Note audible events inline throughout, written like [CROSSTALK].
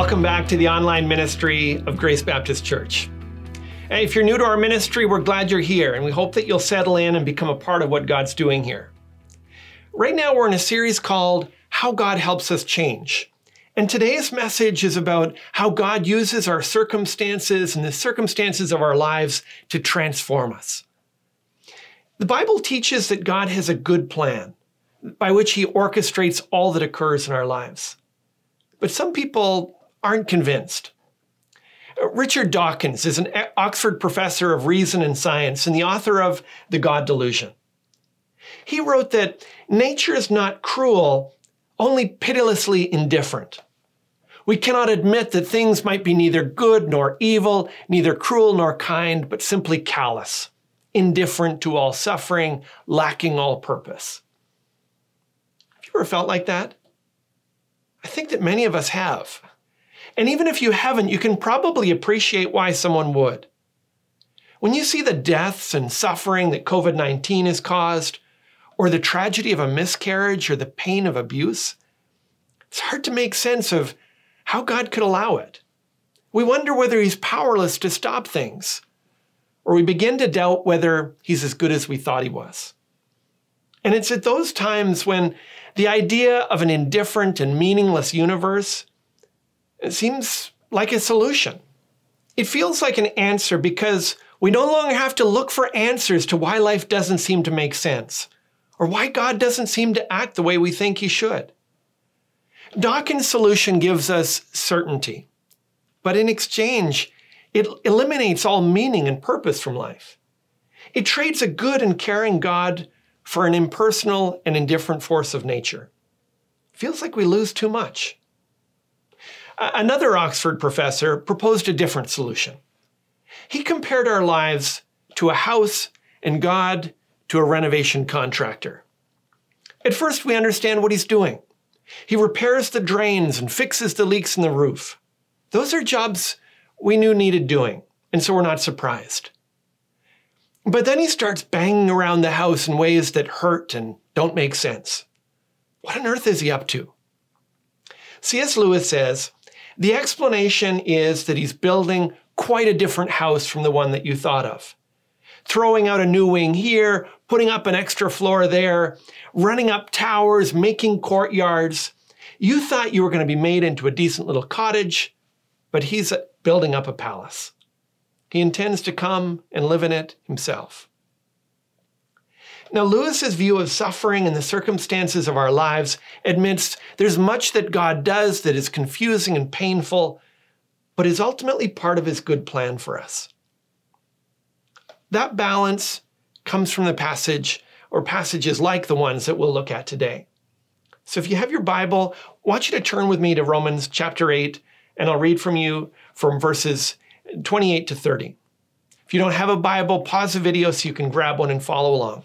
Welcome back to the online ministry of Grace Baptist Church. If you're new to our ministry, we're glad you're here and we hope that you'll settle in and become a part of what God's doing here. Right now, we're in a series called How God Helps Us Change. And today's message is about how God uses our circumstances and the circumstances of our lives to transform us. The Bible teaches that God has a good plan by which he orchestrates all that occurs in our lives. But some people aren't convinced. Uh, Richard Dawkins is an Oxford professor of reason and science and the author of The God Delusion. He wrote that nature is not cruel, only pitilessly indifferent. We cannot admit that things might be neither good nor evil, neither cruel nor kind, but simply callous, indifferent to all suffering, lacking all purpose. Have you ever felt like that? I think that many of us have. And even if you haven't, you can probably appreciate why someone would. When you see the deaths and suffering that COVID 19 has caused, or the tragedy of a miscarriage or the pain of abuse, it's hard to make sense of how God could allow it. We wonder whether He's powerless to stop things, or we begin to doubt whether He's as good as we thought He was. And it's at those times when the idea of an indifferent and meaningless universe seems like a solution. It feels like an answer because we no longer have to look for answers to why life doesn't seem to make sense or why God doesn't seem to act the way we think he should. Dawkins' solution gives us certainty, but in exchange, it eliminates all meaning and purpose from life. It trades a good and caring God for an impersonal and indifferent force of nature. Feels like we lose too much. Another Oxford professor proposed a different solution. He compared our lives to a house and God to a renovation contractor. At first, we understand what he's doing. He repairs the drains and fixes the leaks in the roof. Those are jobs we knew needed doing, and so we're not surprised. But then he starts banging around the house in ways that hurt and don't make sense. What on earth is he up to? C.S. Lewis says the explanation is that he's building quite a different house from the one that you thought of. Throwing out a new wing here, putting up an extra floor there, running up towers, making courtyards. You thought you were going to be made into a decent little cottage, but he's building up a palace. He intends to come and live in it himself. Now, Lewis's view of suffering and the circumstances of our lives admits there's much that God does that is confusing and painful, but is ultimately part of his good plan for us. That balance comes from the passage or passages like the ones that we'll look at today. So if you have your Bible, I want you to turn with me to Romans chapter 8, and I'll read from you from verses 28 to 30. If you don't have a Bible, pause the video so you can grab one and follow along.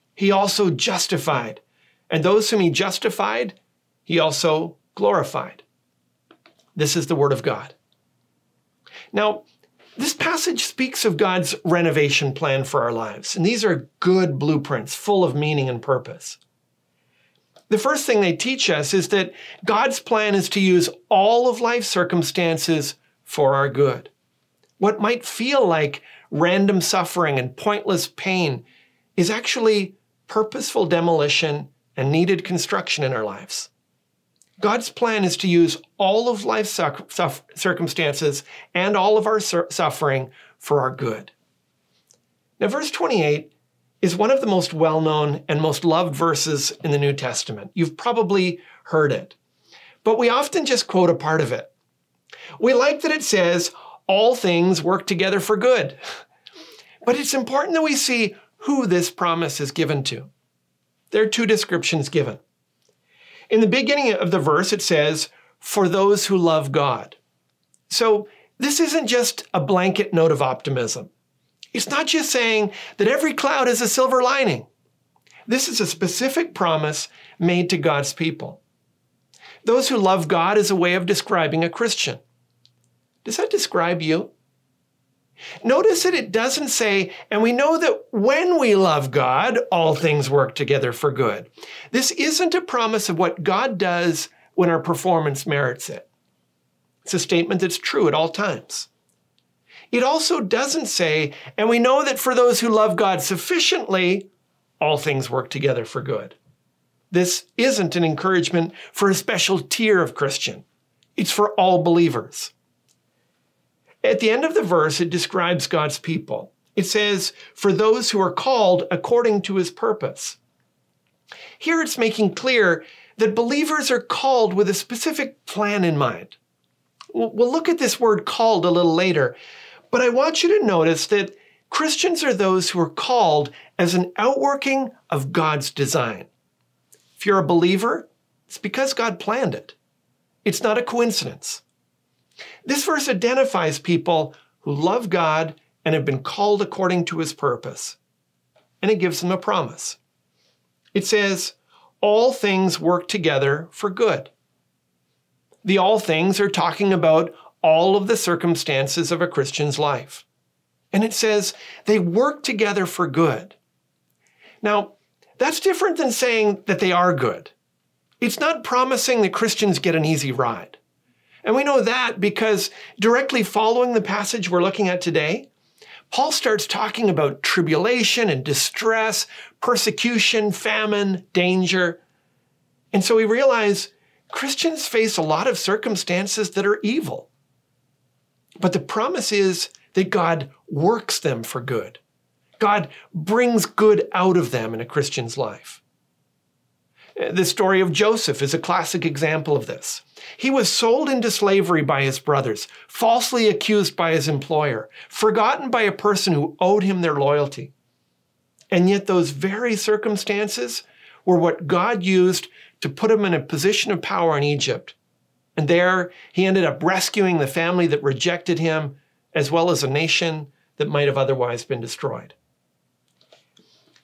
he also justified. And those whom he justified, he also glorified. This is the word of God. Now, this passage speaks of God's renovation plan for our lives, and these are good blueprints full of meaning and purpose. The first thing they teach us is that God's plan is to use all of life's circumstances for our good. What might feel like random suffering and pointless pain is actually purposeful demolition and needed construction in our lives. God's plan is to use all of life's circumstances and all of our suffering for our good. Now, verse 28 is one of the most well known and most loved verses in the New Testament. You've probably heard it, but we often just quote a part of it. We like that it says, all things work together for good. [LAUGHS] But it's important that we see who this promise is given to. There are two descriptions given. In the beginning of the verse, it says, for those who love God. So, this isn't just a blanket note of optimism. It's not just saying that every cloud has a silver lining. This is a specific promise made to God's people. Those who love God is a way of describing a Christian. Does that describe you? Notice that it doesn't say, and we know that when we love God, all things work together for good. This isn't a promise of what God does when our performance merits it. It's a statement that's true at all times. It also doesn't say, and we know that for those who love God sufficiently, all things work together for good. This isn't an encouragement for a special tier of Christian. It's for all believers. At the end of the verse, it describes God's people. It says, for those who are called according to his purpose. Here it's making clear that believers are called with a specific plan in mind. We'll look at this word called a little later, but I want you to notice that Christians are those who are called as an outworking of God's design. If you're a believer, it's because God planned it. It's not a coincidence. This verse identifies people who love God and have been called according to his purpose. And it gives them a promise. It says, All things work together for good. The all things are talking about all of the circumstances of a Christian's life. And it says they work together for good. Now, that's different than saying that they are good. It's not promising that Christians get an easy ride. And we know that because directly following the passage we're looking at today, Paul starts talking about tribulation and distress, persecution, famine, danger. And so we realize Christians face a lot of circumstances that are evil. But the promise is that God works them for good. God brings good out of them in a Christian's life. The story of Joseph is a classic example of this. He was sold into slavery by his brothers, falsely accused by his employer, forgotten by a person who owed him their loyalty. And yet, those very circumstances were what God used to put him in a position of power in Egypt. And there, he ended up rescuing the family that rejected him, as well as a nation that might have otherwise been destroyed.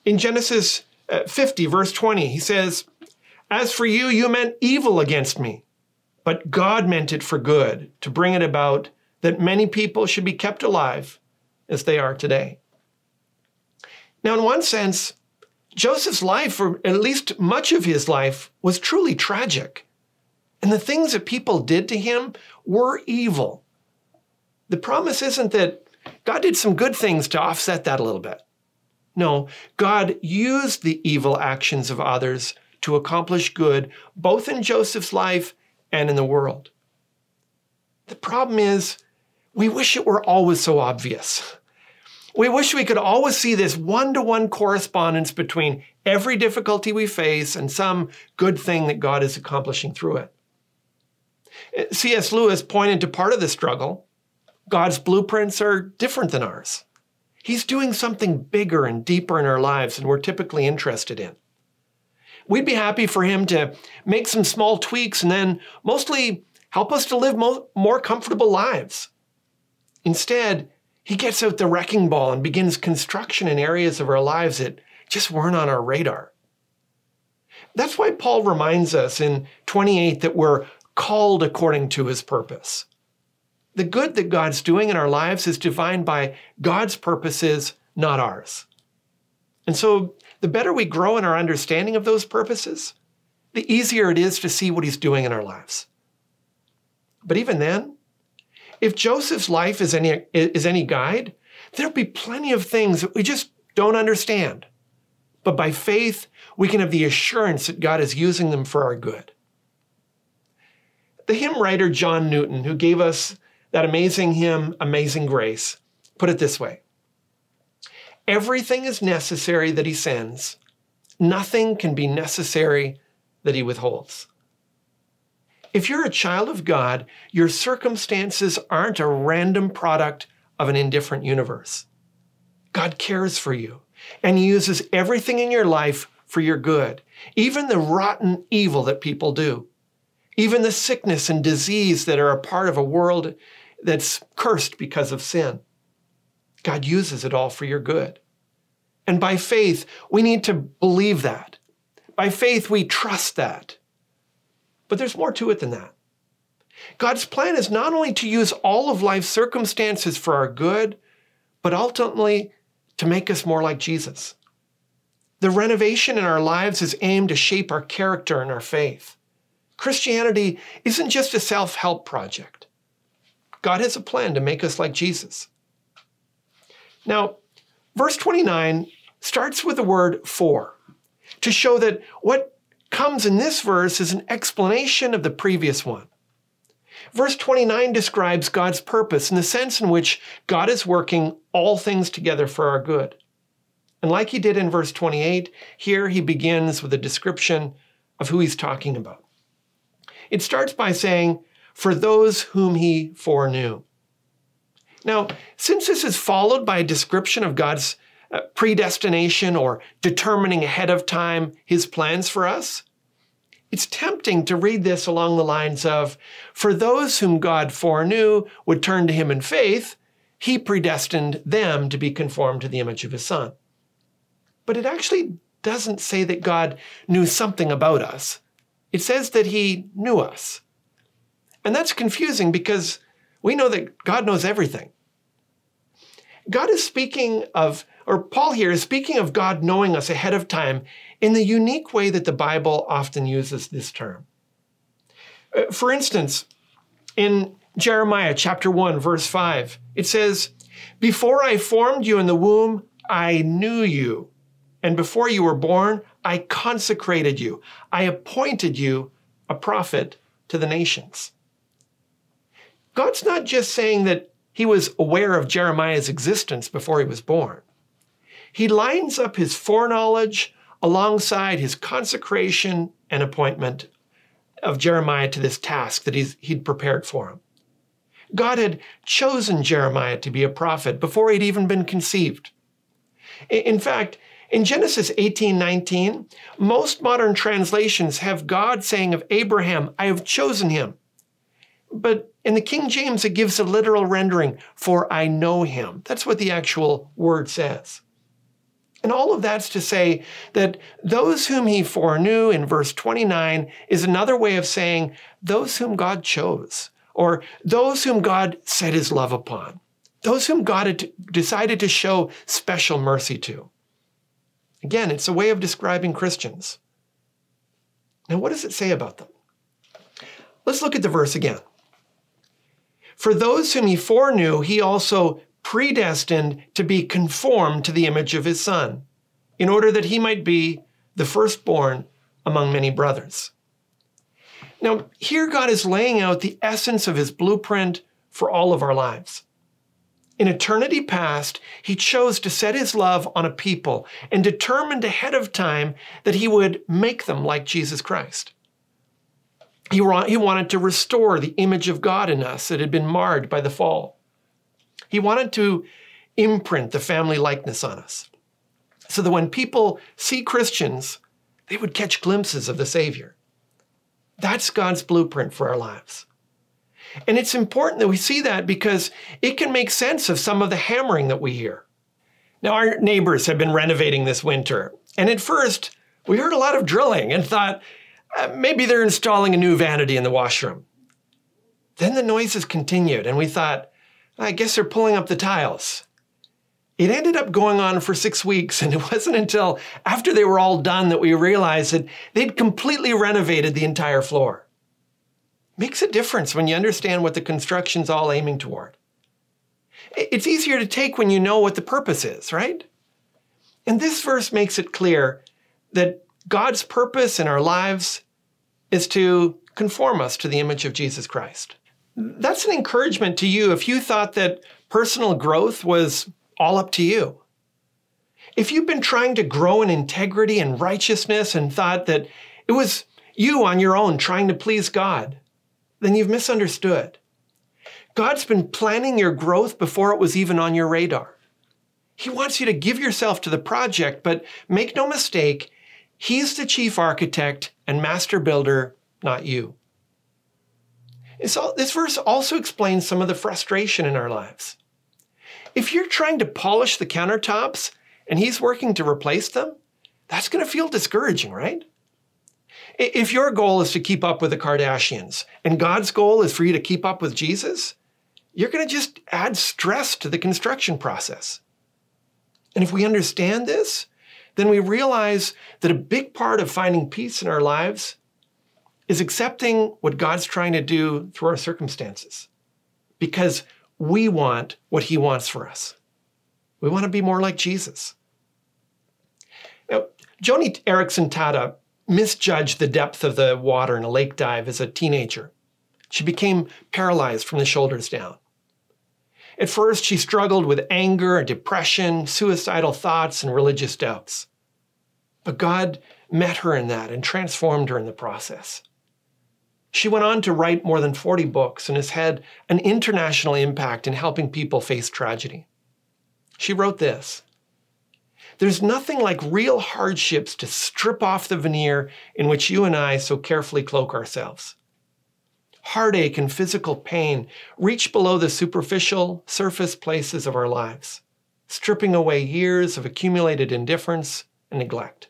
In Genesis uh, 50, verse 20, he says, As for you, you meant evil against me, but God meant it for good, to bring it about that many people should be kept alive as they are today. Now, in one sense, Joseph's life, or at least much of his life, was truly tragic. And the things that people did to him were evil. The promise isn't that God did some good things to offset that a little bit. No, God used the evil actions of others to accomplish good, both in Joseph's life and in the world. The problem is, we wish it were always so obvious. We wish we could always see this one to one correspondence between every difficulty we face and some good thing that God is accomplishing through it. C.S. Lewis pointed to part of the struggle. God's blueprints are different than ours. He's doing something bigger and deeper in our lives than we're typically interested in. We'd be happy for him to make some small tweaks and then mostly help us to live mo- more comfortable lives. Instead, he gets out the wrecking ball and begins construction in areas of our lives that just weren't on our radar. That's why Paul reminds us in 28 that we're called according to his purpose. The good that God's doing in our lives is defined by God's purposes, not ours. And so, the better we grow in our understanding of those purposes, the easier it is to see what he's doing in our lives. But even then, if Joseph's life is any, is any guide, there'll be plenty of things that we just don't understand. But by faith, we can have the assurance that God is using them for our good. The hymn writer John Newton, who gave us that amazing hymn, Amazing Grace, put it this way Everything is necessary that he sends, nothing can be necessary that he withholds. If you're a child of God, your circumstances aren't a random product of an indifferent universe. God cares for you, and He uses everything in your life for your good, even the rotten evil that people do. even the sickness and disease that are a part of a world that's cursed because of sin. God uses it all for your good. And by faith, we need to believe that. By faith, we trust that. But there's more to it than that. God's plan is not only to use all of life's circumstances for our good, but ultimately to make us more like Jesus. The renovation in our lives is aimed to shape our character and our faith. Christianity isn't just a self help project. God has a plan to make us like Jesus. Now, verse 29 starts with the word for to show that what comes in this verse is an explanation of the previous one. Verse 29 describes God's purpose in the sense in which God is working all things together for our good. And like he did in verse 28, here he begins with a description of who he's talking about. It starts by saying, For those whom he foreknew. Now, since this is followed by a description of God's uh, predestination or determining ahead of time his plans for us, it's tempting to read this along the lines of, For those whom God foreknew would turn to him in faith, he predestined them to be conformed to the image of his son. But it actually doesn't say that God knew something about us. It says that he knew us. And that's confusing because we know that God knows everything. God is speaking of, or Paul here is speaking of God knowing us ahead of time in the unique way that the Bible often uses this term. Uh, for instance, in Jeremiah chapter 1, verse 5, it says, Before I formed you in the womb, I knew you. And before you were born, I consecrated you. I appointed you a prophet to the nations. God's not just saying that he was aware of Jeremiah's existence before he was born. He lines up his foreknowledge alongside his consecration and appointment of Jeremiah to this task that he'd prepared for him. God had chosen Jeremiah to be a prophet before he'd even been conceived. In fact, in Genesis 18 19, most modern translations have God saying of Abraham, I have chosen him. But in the King James, it gives a literal rendering, for I know him. That's what the actual word says. And all of that's to say that those whom he foreknew in verse 29 is another way of saying those whom God chose, or those whom God set his love upon, those whom God had decided to show special mercy to. Again, it's a way of describing Christians. Now, what does it say about them? Let's look at the verse again. For those whom he foreknew, he also predestined to be conformed to the image of his Son, in order that he might be the firstborn among many brothers. Now, here God is laying out the essence of his blueprint for all of our lives. In eternity past, he chose to set his love on a people and determined ahead of time that he would make them like Jesus Christ. He, he wanted to restore the image of God in us that had been marred by the fall. He wanted to imprint the family likeness on us so that when people see Christians, they would catch glimpses of the Savior. That's God's blueprint for our lives. And it's important that we see that because it can make sense of some of the hammering that we hear. Now, our neighbors have been renovating this winter, and at first, we heard a lot of drilling and thought uh, maybe they're installing a new vanity in the washroom. Then the noises continued, and we thought, I guess they're pulling up the tiles. It ended up going on for six weeks, and it [LAUGHS] wasn't until after they were all done that we realized that they'd completely renovated the entire floor. Makes a difference when you understand what the construction's all aiming toward. It's easier to take when you know what the purpose is, right? And this verse makes it clear that God's purpose in our lives is to conform us to the image of Jesus Christ that's an encouragement to you if you thought that personal growth was all up to you. If you've been trying to grow in integrity and righteousness and thought that it was you on your own trying to please God, then you've misunderstood. God's been planning your growth before it was even on your radar. He wants you to give yourself to the project, but make no mistake, He's the chief architect and master builder, not you. All, this verse also explains some of the frustration in our lives. If you're trying to polish the countertops and he's working to replace them, that's going to feel discouraging, right? If your goal is to keep up with the Kardashians and God's goal is for you to keep up with Jesus, you're going to just add stress to the construction process. And if we understand this, then we realize that a big part of finding peace in our lives is accepting what God's trying to do through our circumstances because we want what He wants for us. We want to be more like Jesus. Now, Joni Eareckson Tada misjudged the depth of the water in a lake dive as a teenager. She became paralyzed from the shoulders down. At first, she struggled with anger, and depression, suicidal thoughts, and religious doubts. But God met her in that and transformed her in the process. She went on to write more than 40 books and has had an international impact in helping people face tragedy. She wrote this There's nothing like real hardships to strip off the veneer in which you and I so carefully cloak ourselves. Heartache and physical pain reach below the superficial, surface places of our lives, stripping away years of accumulated indifference and neglect.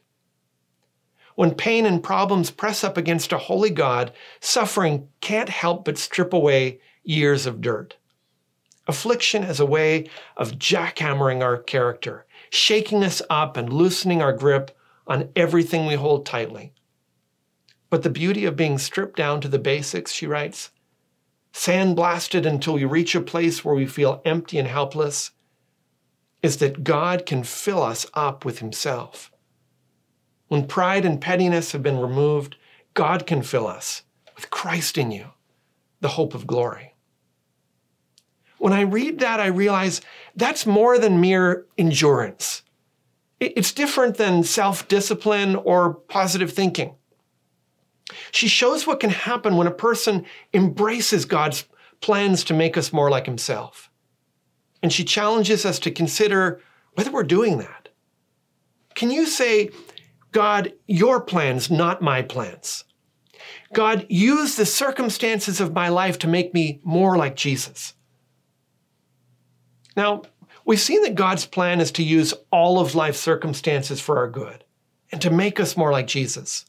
When pain and problems press up against a holy God, suffering can't help but strip away years of dirt. Affliction is a way of jackhammering our character, shaking us up and loosening our grip on everything we hold tightly. But the beauty of being stripped down to the basics, she writes, sandblasted until we reach a place where we feel empty and helpless, is that God can fill us up with Himself. When pride and pettiness have been removed, God can fill us with Christ in you, the hope of glory. When I read that, I realize that's more than mere endurance. It's different than self discipline or positive thinking. She shows what can happen when a person embraces God's plans to make us more like Himself. And she challenges us to consider whether we're doing that. Can you say, God, your plans, not my plans. God, use the circumstances of my life to make me more like Jesus. Now, we've seen that God's plan is to use all of life's circumstances for our good and to make us more like Jesus.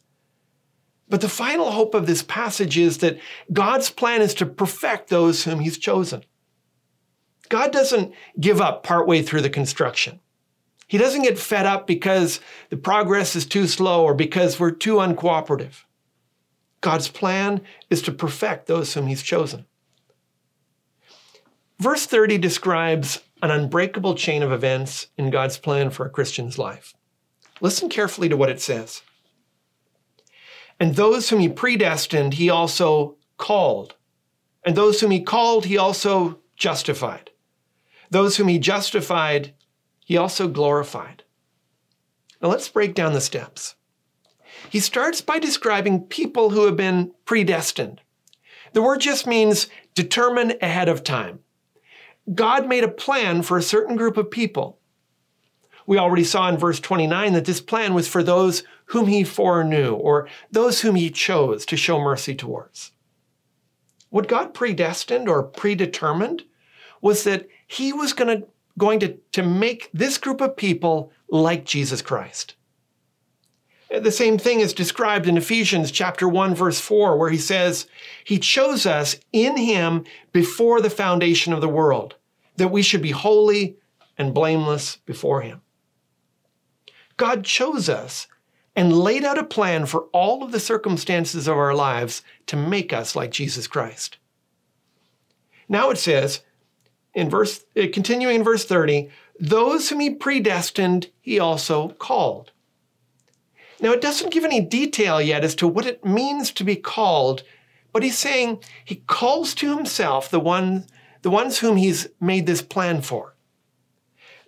But the final hope of this passage is that God's plan is to perfect those whom He's chosen. God doesn't give up partway through the construction. He doesn't get fed up because the progress is too slow or because we're too uncooperative. God's plan is to perfect those whom He's chosen. Verse 30 describes an unbreakable chain of events in God's plan for a Christian's life. Listen carefully to what it says. And those whom He predestined, He also called. And those whom He called, He also justified. Those whom He justified, he also glorified. Now let's break down the steps. He starts by describing people who have been predestined. The word just means determined ahead of time. God made a plan for a certain group of people. We already saw in verse 29 that this plan was for those whom he foreknew or those whom he chose to show mercy towards. What God predestined or predetermined was that he was going to going to, to make this group of people like Jesus Christ. The same thing is described in Ephesians chapter 1 verse 4 where he says, he chose us in him before the foundation of the world that we should be holy and blameless before him. God chose us and laid out a plan for all of the circumstances of our lives to make us like Jesus Christ. Now it says, in verse, uh, continuing in verse 30, those whom he predestined, he also called. Now, it doesn't give any detail yet as to what it means to be called, but he's saying he calls to himself the, one, the ones whom he's made this plan for.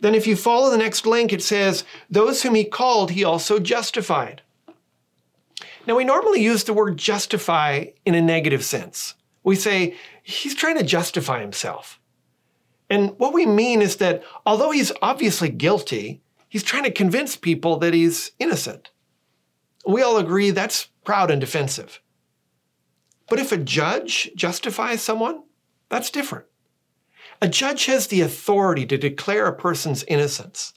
Then, if you follow the next link, it says, Those whom he called, he also justified. Now, we normally use the word justify in a negative sense. We say, He's trying to justify himself. And what we mean is that although he's obviously guilty, he's trying to convince people that he's innocent. We all agree that's proud and defensive. But if a judge justifies someone, that's different. A judge has the authority to declare a person's innocence.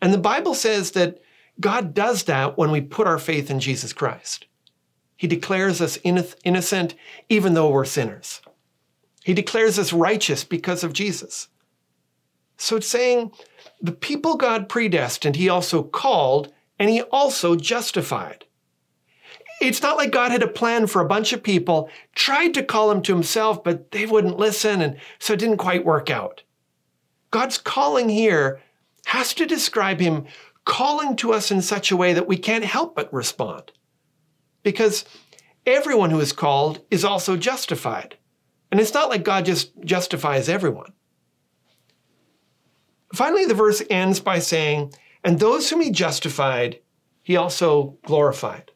And the Bible says that God does that when we put our faith in Jesus Christ. He declares us innocent even though we're sinners. He declares us righteous because of Jesus. So it's saying the people God predestined, he also called and he also justified. It's not like God had a plan for a bunch of people, tried to call them to himself, but they wouldn't listen, and so it didn't quite work out. God's calling here has to describe him calling to us in such a way that we can't help but respond. Because everyone who is called is also justified. And it's not like God just justifies everyone. Finally, the verse ends by saying, And those whom he justified, he also glorified.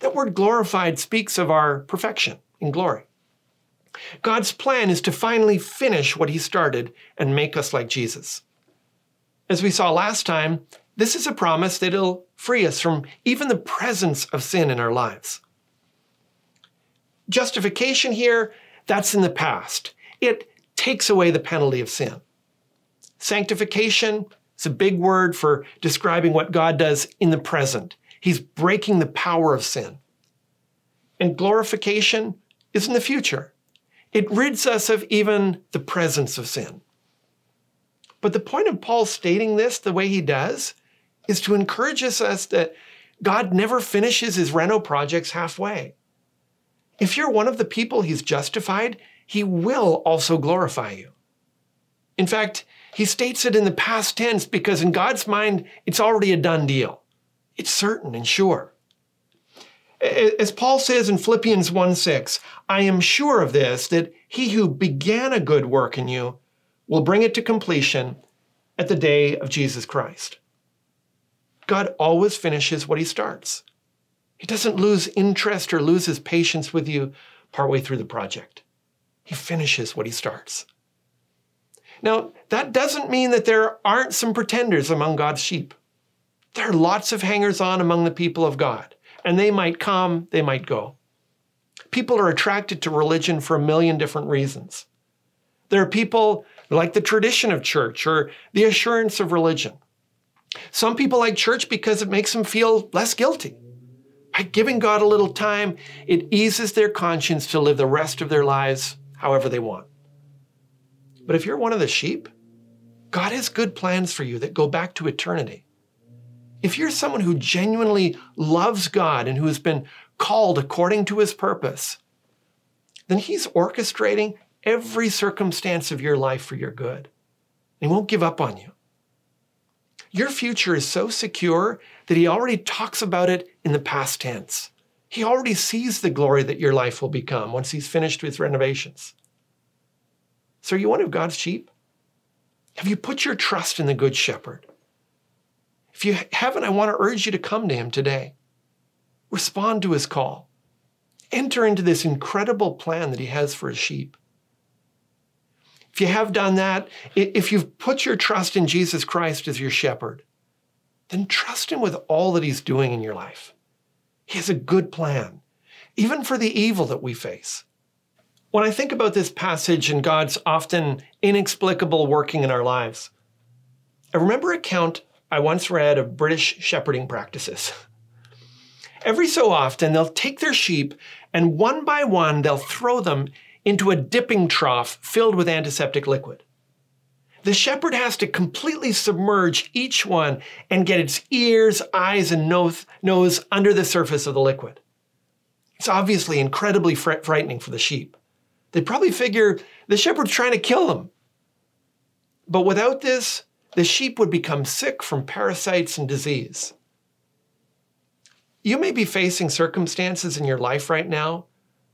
That word glorified speaks of our perfection in glory. God's plan is to finally finish what he started and make us like Jesus. As we saw last time, this is a promise that it'll free us from even the presence of sin in our lives. Justification here, that's in the past. It takes away the penalty of sin. Sanctification is a big word for describing what God does in the present. He's breaking the power of sin. And glorification is in the future. It rids us of even the presence of sin. But the point of Paul stating this the way he does is to encourage us that God never finishes his reno projects halfway. If you're one of the people he's justified, he will also glorify you. In fact, he states it in the past tense because in God's mind, it's already a done deal. It's certain and sure. As Paul says in Philippians 1 6, I am sure of this, that he who began a good work in you will bring it to completion at the day of Jesus Christ. God always finishes what he starts. He doesn't lose interest or lose his patience with you partway through the project. He finishes what he starts. Now, that doesn't mean that there aren't some pretenders among God's sheep. There are lots of hangers on among the people of God, and they might come, they might go. People are attracted to religion for a million different reasons. There are people like the tradition of church or the assurance of religion. Some people like church because it makes them feel less guilty. By giving God a little time, it eases their conscience to live the rest of their lives however they want. But if you're one of the sheep, God has good plans for you that go back to eternity. If you're someone who genuinely loves God and who has been called according to his purpose, then he's orchestrating every circumstance of your life for your good. He won't give up on you. Your future is so secure that he already talks about it in the past tense. He already sees the glory that your life will become once he's finished with renovations. So, are you one of God's sheep? Have you put your trust in the Good Shepherd? If you haven't, I want to urge you to come to him today. Respond to his call. Enter into this incredible plan that he has for his sheep. If you have done that, if you've put your trust in Jesus Christ as your shepherd, then trust him with all that he's doing in your life. He has a good plan, even for the evil that we face. When I think about this passage and God's often inexplicable working in our lives, I remember a account I once read of British shepherding practices. Every so often, they'll take their sheep and one by one, they'll throw them into a dipping trough filled with antiseptic liquid. The shepherd has to completely submerge each one and get its ears, eyes, and nose, under the surface of the liquid. It's obviously incredibly frightening for the sheep. They probably figure the shepherd's trying to kill them. But without this, the sheep would become sick from parasites and disease. You may be facing circumstances in your life right now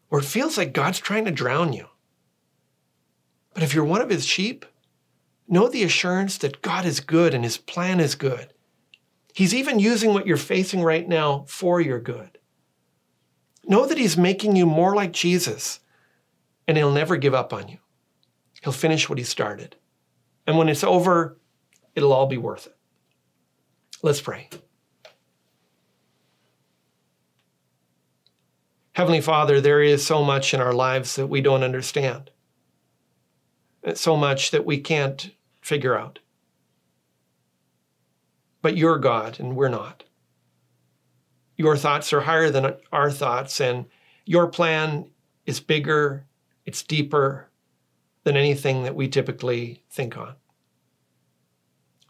where it feels like God's trying to drown you. But if you're one of his sheep, know the assurance that God is good and his plan is good. He's even using what you're facing right now for your good. Know that he's making you more like Jesus, and he'll never give up on you. He'll finish what he started. And when it's over, it'll all be worth it. Let's pray. Heavenly Father, there is so much in our lives that we don't understand, so much that we can't figure out. But you're God and we're not. Your thoughts are higher than our thoughts, and your plan is bigger, it's deeper than anything that we typically think on.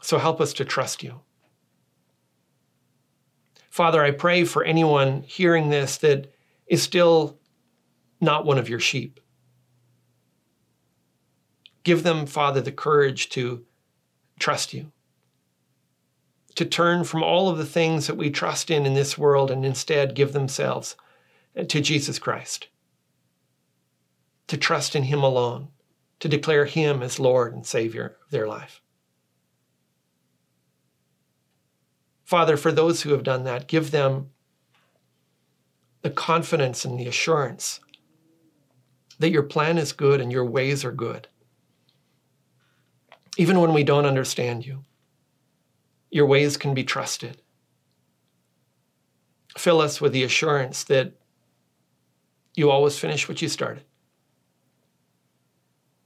So help us to trust you. Father, I pray for anyone hearing this that is still not one of your sheep. Give them, Father, the courage to trust you, to turn from all of the things that we trust in in this world and instead give themselves to Jesus Christ, to trust in Him alone, to declare Him as Lord and Savior of their life. Father, for those who have done that, give them the confidence and the assurance that your plan is good and your ways are good. Even when we don't understand you, your ways can be trusted. Fill us with the assurance that you always finish what you started.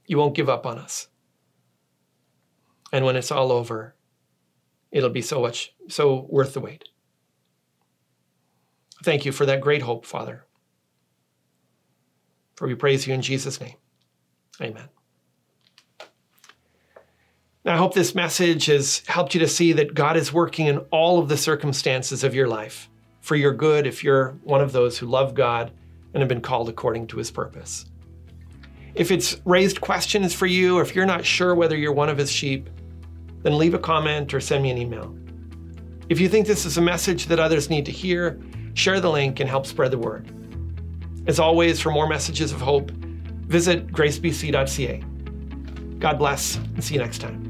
You won't give up on us. And when it's all over, it'll be so much, so worth the wait. Thank you for that great hope, Father. For we praise you in Jesus' name. Amen. Now, I hope this message has helped you to see that God is working in all of the circumstances of your life for your good if you're one of those who love God and have been called according to his purpose. If it's raised questions for you, or if you're not sure whether you're one of his sheep, then leave a comment or send me an email. If you think this is a message that others need to hear, share the link and help spread the word. As always, for more messages of hope, visit gracebc.ca. God bless and see you next time.